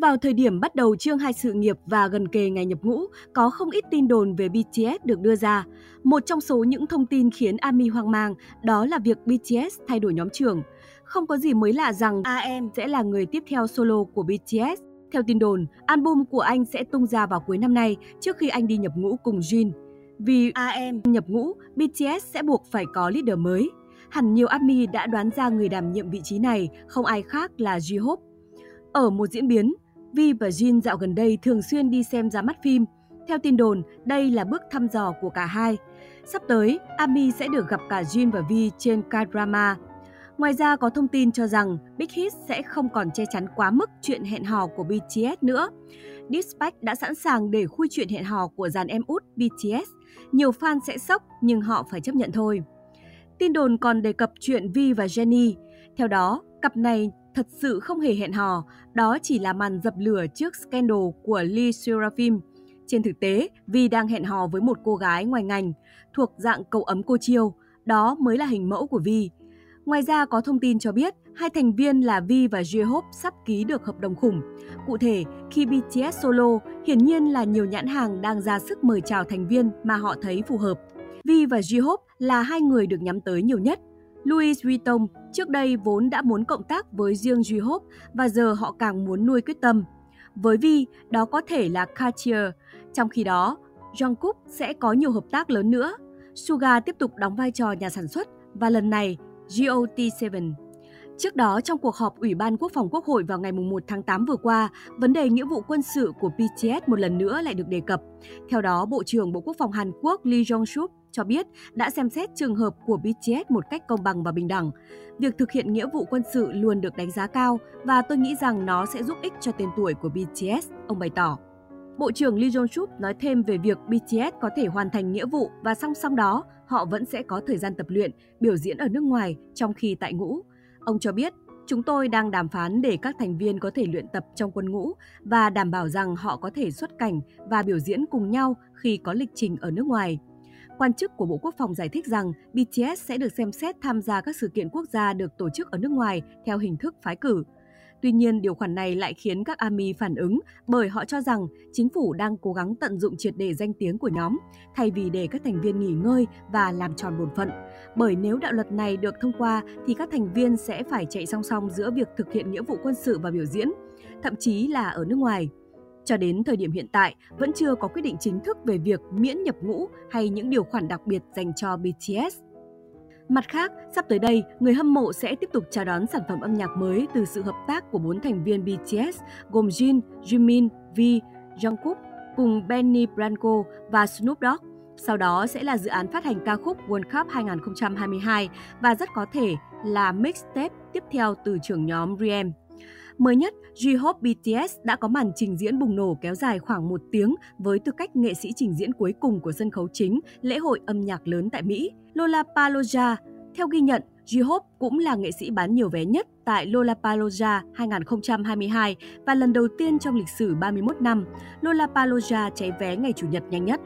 Vào thời điểm bắt đầu chương hai sự nghiệp và gần kề ngày nhập ngũ, có không ít tin đồn về BTS được đưa ra. Một trong số những thông tin khiến ARMY hoang mang đó là việc BTS thay đổi nhóm trưởng. Không có gì mới lạ rằng AM sẽ là người tiếp theo solo của BTS. Theo tin đồn, album của anh sẽ tung ra vào cuối năm nay trước khi anh đi nhập ngũ cùng Jin. Vì AM nhập ngũ, BTS sẽ buộc phải có leader mới. Hẳn nhiều ARMY đã đoán ra người đảm nhiệm vị trí này không ai khác là J-Hope. Ở một diễn biến, Vi và Jin dạo gần đây thường xuyên đi xem ra mắt phim. Theo tin đồn, đây là bước thăm dò của cả hai. Sắp tới, Ami sẽ được gặp cả Jin và Vi trên K-drama. Ngoài ra có thông tin cho rằng Big Hit sẽ không còn che chắn quá mức chuyện hẹn hò của BTS nữa. Dispatch đã sẵn sàng để khui chuyện hẹn hò của dàn em út BTS. Nhiều fan sẽ sốc nhưng họ phải chấp nhận thôi. Tin đồn còn đề cập chuyện Vi và Jennie. Theo đó, cặp này thật sự không hề hẹn hò, đó chỉ là màn dập lửa trước scandal của Lee Seraphim. Trên thực tế, Vi đang hẹn hò với một cô gái ngoài ngành, thuộc dạng cậu ấm cô chiêu, đó mới là hình mẫu của Vi. Ngoài ra có thông tin cho biết, hai thành viên là Vi và J-Hope sắp ký được hợp đồng khủng. Cụ thể, khi BTS solo, hiển nhiên là nhiều nhãn hàng đang ra sức mời chào thành viên mà họ thấy phù hợp. Vi và J-Hope là hai người được nhắm tới nhiều nhất. Louis Vuitton trước đây vốn đã muốn cộng tác với riêng Duy Hope và giờ họ càng muốn nuôi quyết tâm. Với Vi, đó có thể là Cartier. Trong khi đó, Jungkook sẽ có nhiều hợp tác lớn nữa. Suga tiếp tục đóng vai trò nhà sản xuất và lần này GOT7. Trước đó, trong cuộc họp Ủy ban Quốc phòng Quốc hội vào ngày 1 tháng 8 vừa qua, vấn đề nghĩa vụ quân sự của BTS một lần nữa lại được đề cập. Theo đó, Bộ trưởng Bộ Quốc phòng Hàn Quốc Lee Jong-suk cho biết đã xem xét trường hợp của BTS một cách công bằng và bình đẳng. Việc thực hiện nghĩa vụ quân sự luôn được đánh giá cao và tôi nghĩ rằng nó sẽ giúp ích cho tên tuổi của BTS, ông bày tỏ. Bộ trưởng Lee Jong-suk nói thêm về việc BTS có thể hoàn thành nghĩa vụ và song song đó, họ vẫn sẽ có thời gian tập luyện, biểu diễn ở nước ngoài trong khi tại ngũ. Ông cho biết, chúng tôi đang đàm phán để các thành viên có thể luyện tập trong quân ngũ và đảm bảo rằng họ có thể xuất cảnh và biểu diễn cùng nhau khi có lịch trình ở nước ngoài. Quan chức của Bộ Quốc phòng giải thích rằng BTS sẽ được xem xét tham gia các sự kiện quốc gia được tổ chức ở nước ngoài theo hình thức phái cử. Tuy nhiên, điều khoản này lại khiến các ARMY phản ứng bởi họ cho rằng chính phủ đang cố gắng tận dụng triệt để danh tiếng của nhóm, thay vì để các thành viên nghỉ ngơi và làm tròn bổn phận. Bởi nếu đạo luật này được thông qua thì các thành viên sẽ phải chạy song song giữa việc thực hiện nghĩa vụ quân sự và biểu diễn, thậm chí là ở nước ngoài. Cho đến thời điểm hiện tại, vẫn chưa có quyết định chính thức về việc miễn nhập ngũ hay những điều khoản đặc biệt dành cho BTS. Mặt khác, sắp tới đây, người hâm mộ sẽ tiếp tục chào đón sản phẩm âm nhạc mới từ sự hợp tác của bốn thành viên BTS gồm Jin, Jimin, V, Jungkook cùng Benny Blanco và Snoop Dogg. Sau đó sẽ là dự án phát hành ca khúc World Cup 2022 và rất có thể là mixtape tiếp theo từ trưởng nhóm Riem. Mới nhất, J-Hope BTS đã có màn trình diễn bùng nổ kéo dài khoảng một tiếng với tư cách nghệ sĩ trình diễn cuối cùng của sân khấu chính lễ hội âm nhạc lớn tại Mỹ, Lollapalooza. Theo ghi nhận, J-Hope cũng là nghệ sĩ bán nhiều vé nhất tại Lollapalooza 2022 và lần đầu tiên trong lịch sử 31 năm, Lollapalooza cháy vé ngày Chủ nhật nhanh nhất.